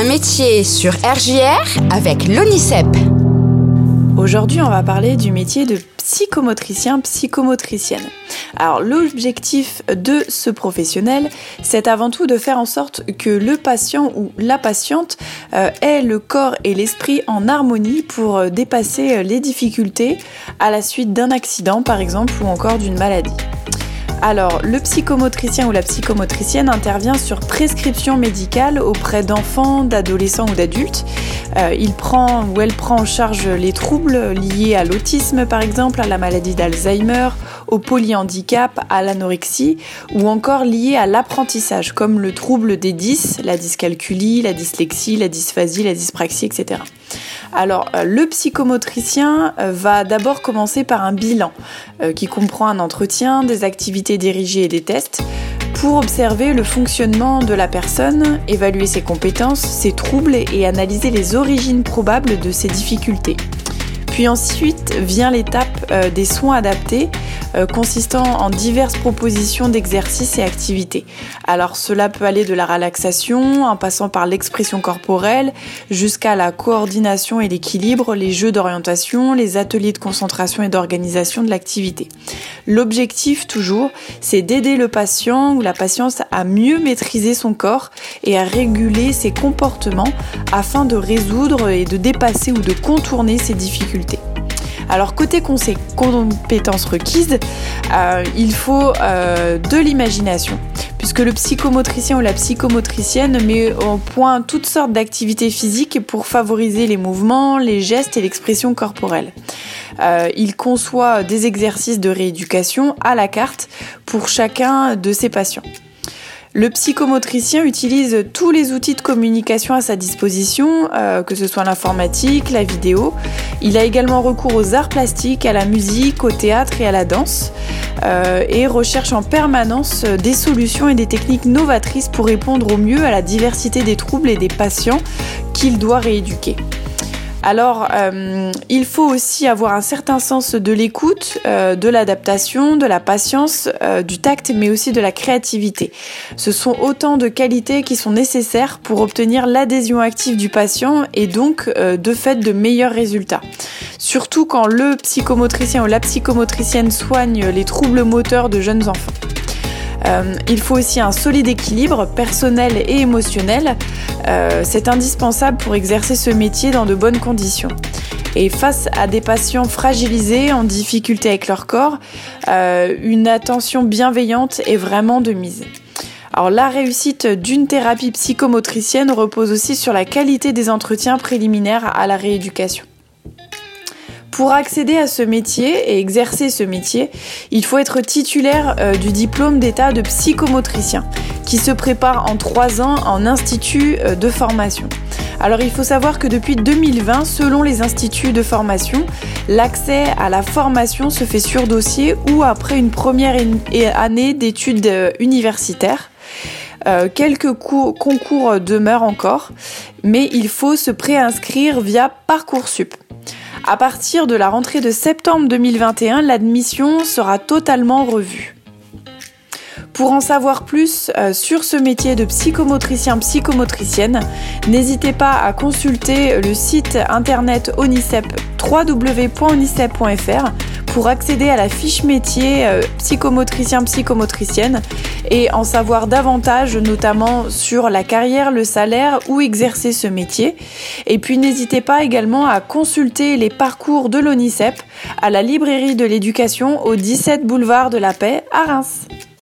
Un métier sur RJR avec l'ONICEP. Aujourd'hui, on va parler du métier de psychomotricien, psychomotricienne. Alors l'objectif de ce professionnel, c'est avant tout de faire en sorte que le patient ou la patiente euh, ait le corps et l'esprit en harmonie pour euh, dépasser euh, les difficultés à la suite d'un accident par exemple ou encore d'une maladie. Alors, le psychomotricien ou la psychomotricienne intervient sur prescription médicale auprès d'enfants, d'adolescents ou d'adultes. Euh, il prend ou elle prend en charge les troubles liés à l'autisme, par exemple, à la maladie d'Alzheimer, au polyhandicap, à l'anorexie ou encore liés à l'apprentissage, comme le trouble des 10, la dyscalculie, la dyslexie, la dysphasie, la dyspraxie, etc. Alors, euh, le psychomotricien euh, va d'abord commencer par un bilan euh, qui comprend un entretien, des activités dirigées et des tests pour observer le fonctionnement de la personne, évaluer ses compétences, ses troubles et analyser les origines probables de ses difficultés. Puis ensuite vient l'étape des soins adaptés euh, consistant en diverses propositions d'exercices et activités. Alors cela peut aller de la relaxation en passant par l'expression corporelle jusqu'à la coordination et l'équilibre, les jeux d'orientation, les ateliers de concentration et d'organisation de l'activité. L'objectif toujours, c'est d'aider le patient ou la patiente à mieux maîtriser son corps et à réguler ses comportements afin de résoudre et de dépasser ou de contourner ses difficultés. Alors côté compétences requises, euh, il faut euh, de l'imagination puisque le psychomotricien ou la psychomotricienne met au point toutes sortes d'activités physiques pour favoriser les mouvements, les gestes et l'expression corporelle. Euh, il conçoit des exercices de rééducation à la carte pour chacun de ses patients. Le psychomotricien utilise tous les outils de communication à sa disposition, euh, que ce soit l'informatique, la vidéo. Il a également recours aux arts plastiques, à la musique, au théâtre et à la danse, euh, et recherche en permanence des solutions et des techniques novatrices pour répondre au mieux à la diversité des troubles et des patients qu'il doit rééduquer. Alors, euh, il faut aussi avoir un certain sens de l'écoute, euh, de l'adaptation, de la patience, euh, du tact, mais aussi de la créativité. Ce sont autant de qualités qui sont nécessaires pour obtenir l'adhésion active du patient et donc, de fait, de meilleurs résultats. Surtout quand le psychomotricien ou la psychomotricienne soigne les troubles moteurs de jeunes enfants. Euh, il faut aussi un solide équilibre personnel et émotionnel. Euh, c'est indispensable pour exercer ce métier dans de bonnes conditions. Et face à des patients fragilisés, en difficulté avec leur corps, euh, une attention bienveillante est vraiment de mise. Alors la réussite d'une thérapie psychomotricienne repose aussi sur la qualité des entretiens préliminaires à la rééducation. Pour accéder à ce métier et exercer ce métier, il faut être titulaire euh, du diplôme d'état de psychomotricien, qui se prépare en trois ans en institut euh, de formation. Alors il faut savoir que depuis 2020, selon les instituts de formation, l'accès à la formation se fait sur dossier ou après une première année d'études euh, universitaires. quelques concours demeurent encore, mais il faut se préinscrire via Parcoursup. À partir de la rentrée de septembre 2021, l'admission sera totalement revue. Pour en savoir plus euh, sur ce métier de psychomotricien-psychomotricienne, n'hésitez pas à consulter le site internet ONICEP www.onicep.fr pour accéder à la fiche métier euh, psychomotricien-psychomotricienne et en savoir davantage notamment sur la carrière, le salaire, où exercer ce métier. Et puis n'hésitez pas également à consulter les parcours de l'ONICEP à la librairie de l'éducation au 17 boulevard de la Paix à Reims.